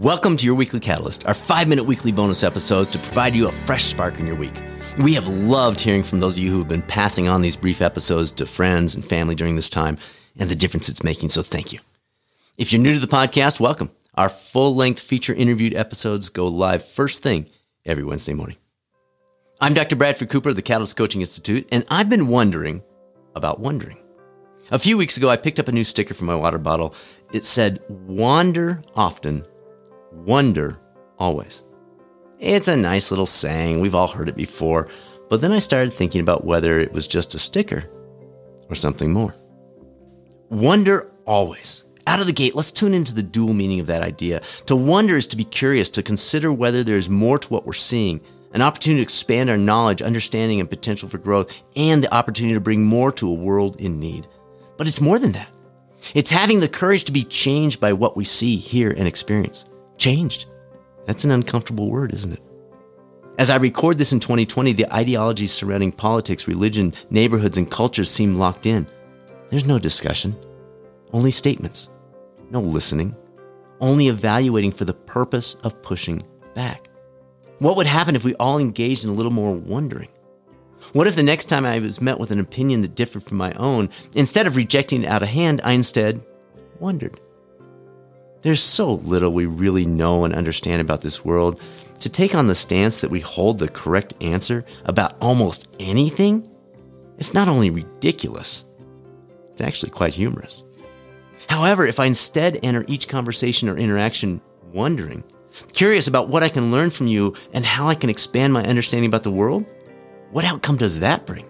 Welcome to your weekly catalyst, our five minute weekly bonus episodes to provide you a fresh spark in your week. We have loved hearing from those of you who have been passing on these brief episodes to friends and family during this time and the difference it's making, so thank you. If you're new to the podcast, welcome. Our full length feature interviewed episodes go live first thing every Wednesday morning. I'm Dr. Bradford Cooper of the Catalyst Coaching Institute, and I've been wondering about wondering. A few weeks ago, I picked up a new sticker for my water bottle. It said, Wander often wonder always. It's a nice little saying, we've all heard it before, but then I started thinking about whether it was just a sticker or something more. Wonder always. Out of the gate, let's tune into the dual meaning of that idea. To wonder is to be curious, to consider whether there's more to what we're seeing, an opportunity to expand our knowledge, understanding, and potential for growth, and the opportunity to bring more to a world in need. But it's more than that. It's having the courage to be changed by what we see, hear, and experience changed. That's an uncomfortable word, isn't it? As I record this in 2020, the ideologies surrounding politics, religion, neighborhoods, and cultures seem locked in. There's no discussion, only statements, no listening, only evaluating for the purpose of pushing back. What would happen if we all engaged in a little more wondering? What if the next time I was met with an opinion that differed from my own, instead of rejecting it out of hand, I instead wondered? There's so little we really know and understand about this world. To take on the stance that we hold the correct answer about almost anything, it's not only ridiculous, it's actually quite humorous. However, if I instead enter each conversation or interaction wondering, curious about what I can learn from you and how I can expand my understanding about the world, what outcome does that bring?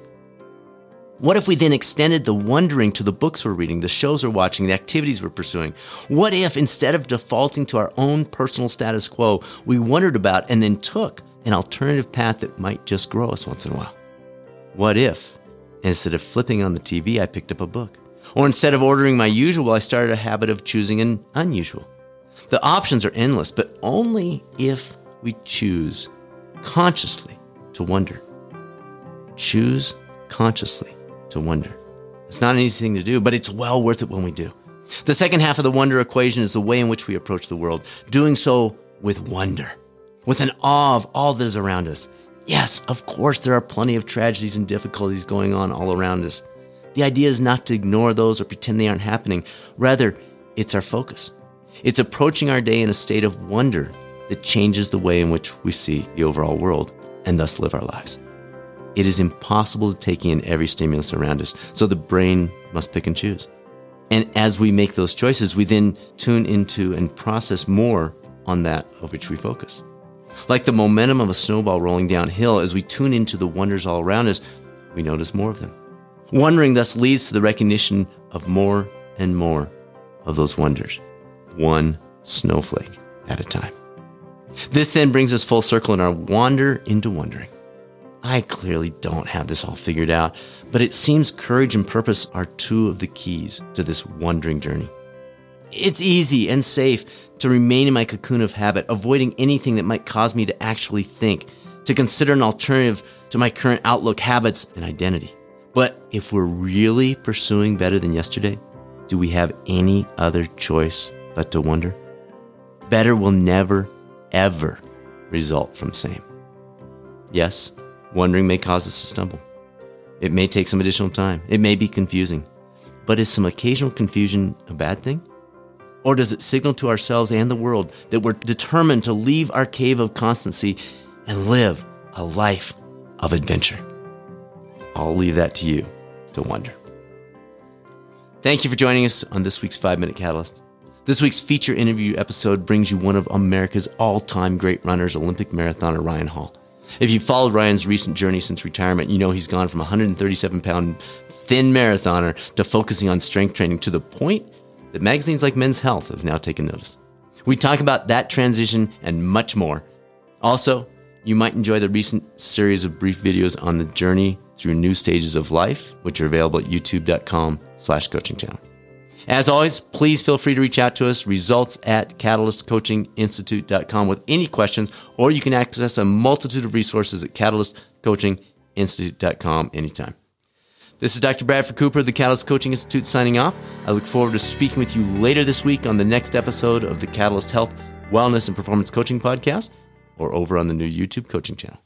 What if we then extended the wondering to the books we're reading, the shows we're watching, the activities we're pursuing? What if instead of defaulting to our own personal status quo, we wondered about and then took an alternative path that might just grow us once in a while? What if instead of flipping on the TV, I picked up a book? Or instead of ordering my usual, I started a habit of choosing an unusual? The options are endless, but only if we choose consciously to wonder. Choose consciously to wonder. It's not an easy thing to do, but it's well worth it when we do. The second half of the wonder equation is the way in which we approach the world, doing so with wonder, with an awe of all that is around us. Yes, of course, there are plenty of tragedies and difficulties going on all around us. The idea is not to ignore those or pretend they aren't happening. Rather, it's our focus. It's approaching our day in a state of wonder that changes the way in which we see the overall world and thus live our lives. It is impossible to take in every stimulus around us, so the brain must pick and choose. And as we make those choices, we then tune into and process more on that of which we focus. Like the momentum of a snowball rolling downhill, as we tune into the wonders all around us, we notice more of them. Wondering thus leads to the recognition of more and more of those wonders, one snowflake at a time. This then brings us full circle in our wander into wondering. I clearly don't have this all figured out, but it seems courage and purpose are two of the keys to this wandering journey. It's easy and safe to remain in my cocoon of habit, avoiding anything that might cause me to actually think, to consider an alternative to my current outlook, habits, and identity. But if we're really pursuing better than yesterday, do we have any other choice but to wonder? Better will never, ever result from same. Yes, Wondering may cause us to stumble. It may take some additional time. It may be confusing. But is some occasional confusion a bad thing? Or does it signal to ourselves and the world that we're determined to leave our cave of constancy and live a life of adventure? I'll leave that to you to wonder. Thank you for joining us on this week's 5 Minute Catalyst. This week's feature interview episode brings you one of America's all time great runners, Olympic marathoner Ryan Hall. If you followed Ryan's recent journey since retirement, you know he's gone from 137 pound thin marathoner to focusing on strength training to the point that magazines like Men's Health have now taken notice. We talk about that transition and much more. Also, you might enjoy the recent series of brief videos on the journey through new stages of life, which are available at youtube.com slash coaching channel. As always, please feel free to reach out to us, results at catalystcoachinginstitute.com with any questions, or you can access a multitude of resources at catalystcoachinginstitute.com anytime. This is Dr. Bradford Cooper the Catalyst Coaching Institute signing off. I look forward to speaking with you later this week on the next episode of the Catalyst Health Wellness and Performance Coaching Podcast or over on the new YouTube coaching channel.